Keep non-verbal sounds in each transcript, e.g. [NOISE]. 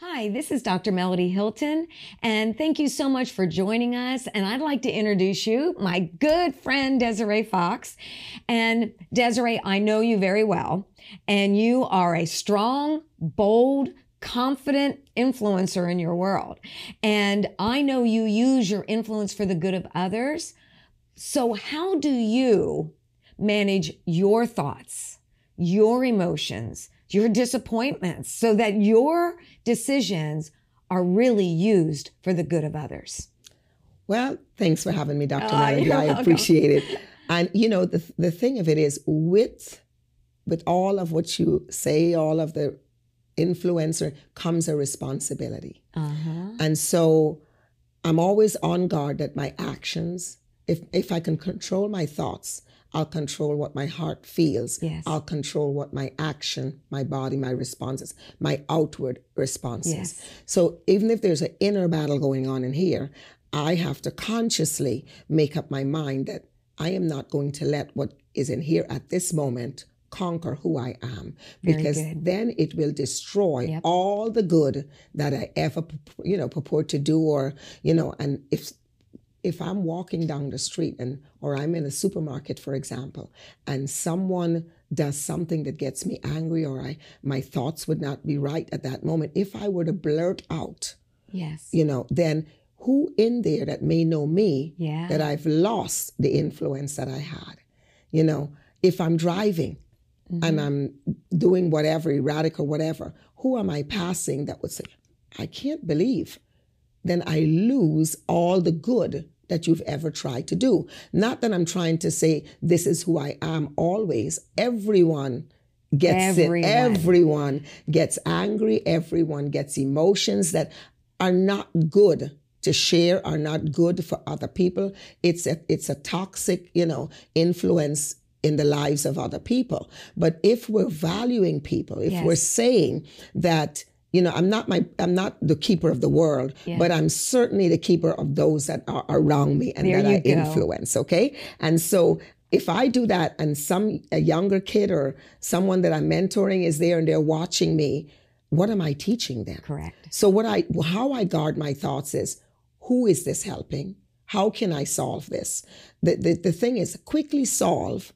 Hi, this is Dr. Melody Hilton, and thank you so much for joining us. And I'd like to introduce you, my good friend Desiree Fox. And Desiree, I know you very well, and you are a strong, bold, confident influencer in your world. And I know you use your influence for the good of others. So, how do you manage your thoughts, your emotions? Your disappointments so that your decisions are really used for the good of others. Well, thanks for having me, Dr. Oh, Melody. I welcome. appreciate it. And you know, the the thing of it is with with all of what you say, all of the influencer comes a responsibility. Uh-huh. And so I'm always on guard that my actions, if if I can control my thoughts, I'll control what my heart feels. Yes. I'll control what my action, my body, my responses, my outward responses. Yes. So even if there's an inner battle going on in here, I have to consciously make up my mind that I am not going to let what is in here at this moment conquer who I am because then it will destroy yep. all the good that I ever you know purport to do or you know and if if I'm walking down the street and or I'm in a supermarket, for example, and someone does something that gets me angry or I my thoughts would not be right at that moment, if I were to blurt out, yes, you know, then who in there that may know me yeah. that I've lost the influence that I had? You know, if I'm driving mm-hmm. and I'm doing whatever, erratic or whatever, who am I passing that would say, I can't believe then I lose all the good that you've ever tried to do. Not that I'm trying to say this is who I am always. Everyone gets everyone. it. Everyone gets angry. Everyone gets emotions that are not good to share, are not good for other people. It's a it's a toxic, you know, influence in the lives of other people. But if we're valuing people, if yes. we're saying that you know i'm not my i'm not the keeper of the world yeah. but i'm certainly the keeper of those that are around me and there that i go. influence okay? And so if i do that and some a younger kid or someone that i'm mentoring is there and they're watching me what am i teaching them? Correct. So what i how i guard my thoughts is who is this helping? How can i solve this? The, the, the thing is quickly solve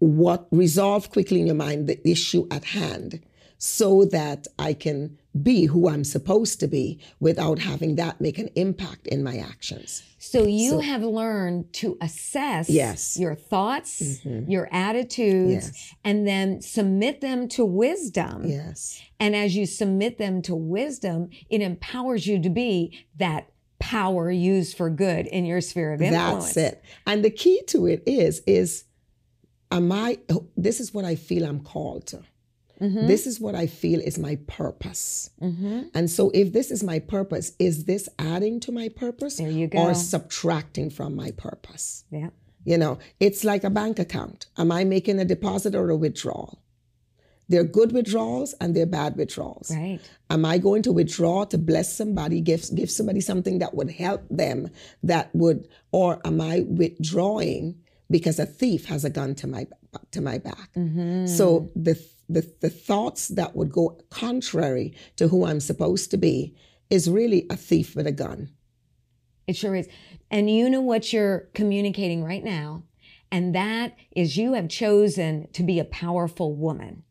what resolve quickly in your mind the issue at hand so that I can be who I'm supposed to be without having that make an impact in my actions. So you so, have learned to assess yes. your thoughts, mm-hmm. your attitudes, yes. and then submit them to wisdom. Yes. And as you submit them to wisdom, it empowers you to be that power used for good in your sphere of influence. That's it. And the key to it is is am I this is what I feel I'm called to. Mm-hmm. This is what I feel is my purpose. Mm-hmm. And so, if this is my purpose, is this adding to my purpose or subtracting from my purpose? Yeah. You know, it's like a bank account. Am I making a deposit or a withdrawal? They're good withdrawals and they're bad withdrawals. Right. Am I going to withdraw to bless somebody, give, give somebody something that would help them, that would, or am I withdrawing because a thief has a gun to my to my back? Mm-hmm. So the the, the thoughts that would go contrary to who I'm supposed to be is really a thief with a gun. It sure is. And you know what you're communicating right now, and that is you have chosen to be a powerful woman.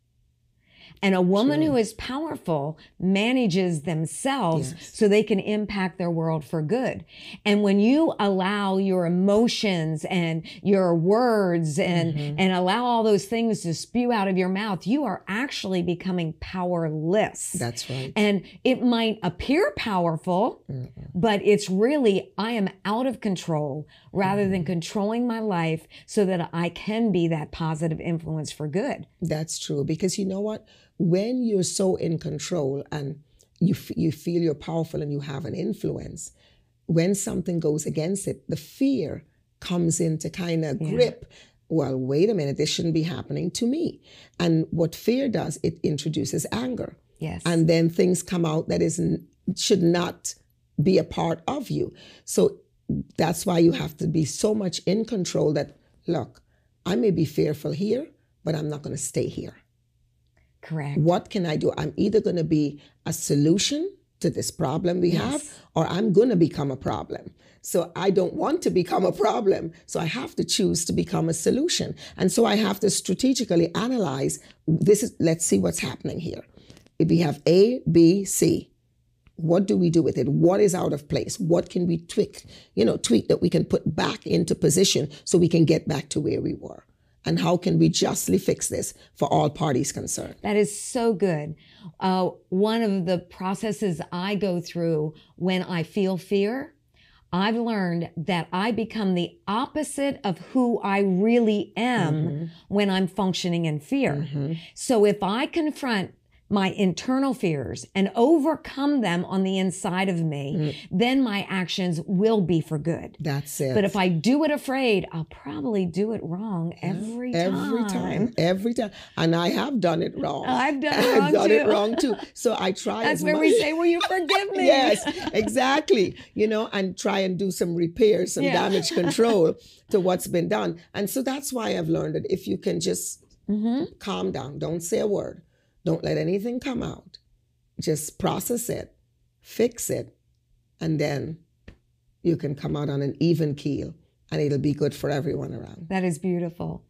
And a woman who is powerful manages themselves yes. so they can impact their world for good. And when you allow your emotions and your words and, mm-hmm. and allow all those things to spew out of your mouth, you are actually becoming powerless. That's right. And it might appear powerful, mm but it's really, I am out of control rather mm than mm-hmm. controlling my life so that I can be that positive influence for good. That's true. Because you know what? When you're so in control and you, f- you feel you're powerful and you have an influence, when something goes against it, the fear comes in to kind of yeah. grip. Well, wait a minute, this shouldn't be happening to me. And what fear does, it introduces anger. Yes. And then things come out that isn't should not be a part of you. So that's why you have to be so much in control that look, I may be fearful here, but I'm not going to stay here. Correct. What can I do? I'm either going to be a solution to this problem we yes. have, or I'm going to become a problem. So I don't want to become a problem. So I have to choose to become a solution. And so I have to strategically analyze this is, let's see what's happening here. If we have A, B, C, what do we do with it? What is out of place? What can we tweak, you know, tweak that we can put back into position so we can get back to where we were? And how can we justly fix this for all parties concerned? That is so good. Uh, one of the processes I go through when I feel fear, I've learned that I become the opposite of who I really am mm-hmm. when I'm functioning in fear. Mm-hmm. So if I confront my internal fears and overcome them on the inside of me, mm. then my actions will be for good. That's it. But if I do it afraid, I'll probably do it wrong every time. Every time. Every time. And I have done it wrong. [LAUGHS] I've done [LAUGHS] it wrong I've done too. it wrong too. [LAUGHS] So I try. That's where much. we say, Will you forgive me? yes, exactly. You know, and try and do some repairs, some yeah. damage control to what's been done. And so that's why I've learned that if you can just mm-hmm. calm down, don't say a word don't let anything come out. Just process it, fix it, and then you can come out on an even keel and it'll be good for everyone around. That is beautiful.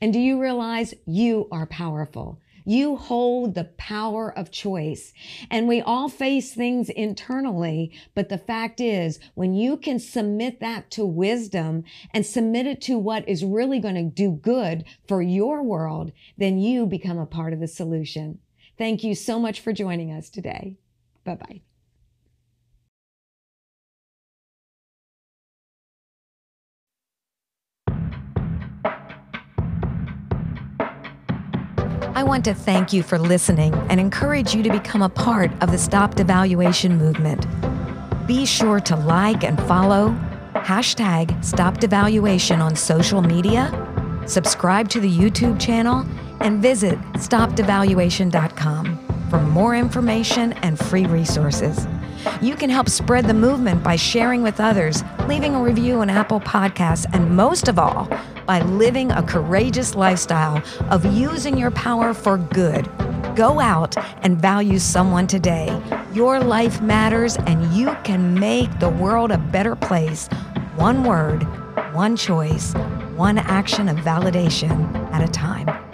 And do you realize you are powerful? You hold the power of choice. And we all face things internally. But the fact is, when you can submit that to wisdom and submit it to what is really going to do good for your world, then you become a part of the solution. Thank you so much for joining us today. Bye bye. I want to thank you for listening and encourage you to become a part of the Stop Devaluation movement. Be sure to like and follow hashtag Stop Devaluation on social media, subscribe to the YouTube channel, and visit stopdevaluation.com for more information and free resources. You can help spread the movement by sharing with others, leaving a review on Apple Podcasts, and most of all, by living a courageous lifestyle of using your power for good. Go out and value someone today. Your life matters, and you can make the world a better place. One word, one choice, one action of validation at a time.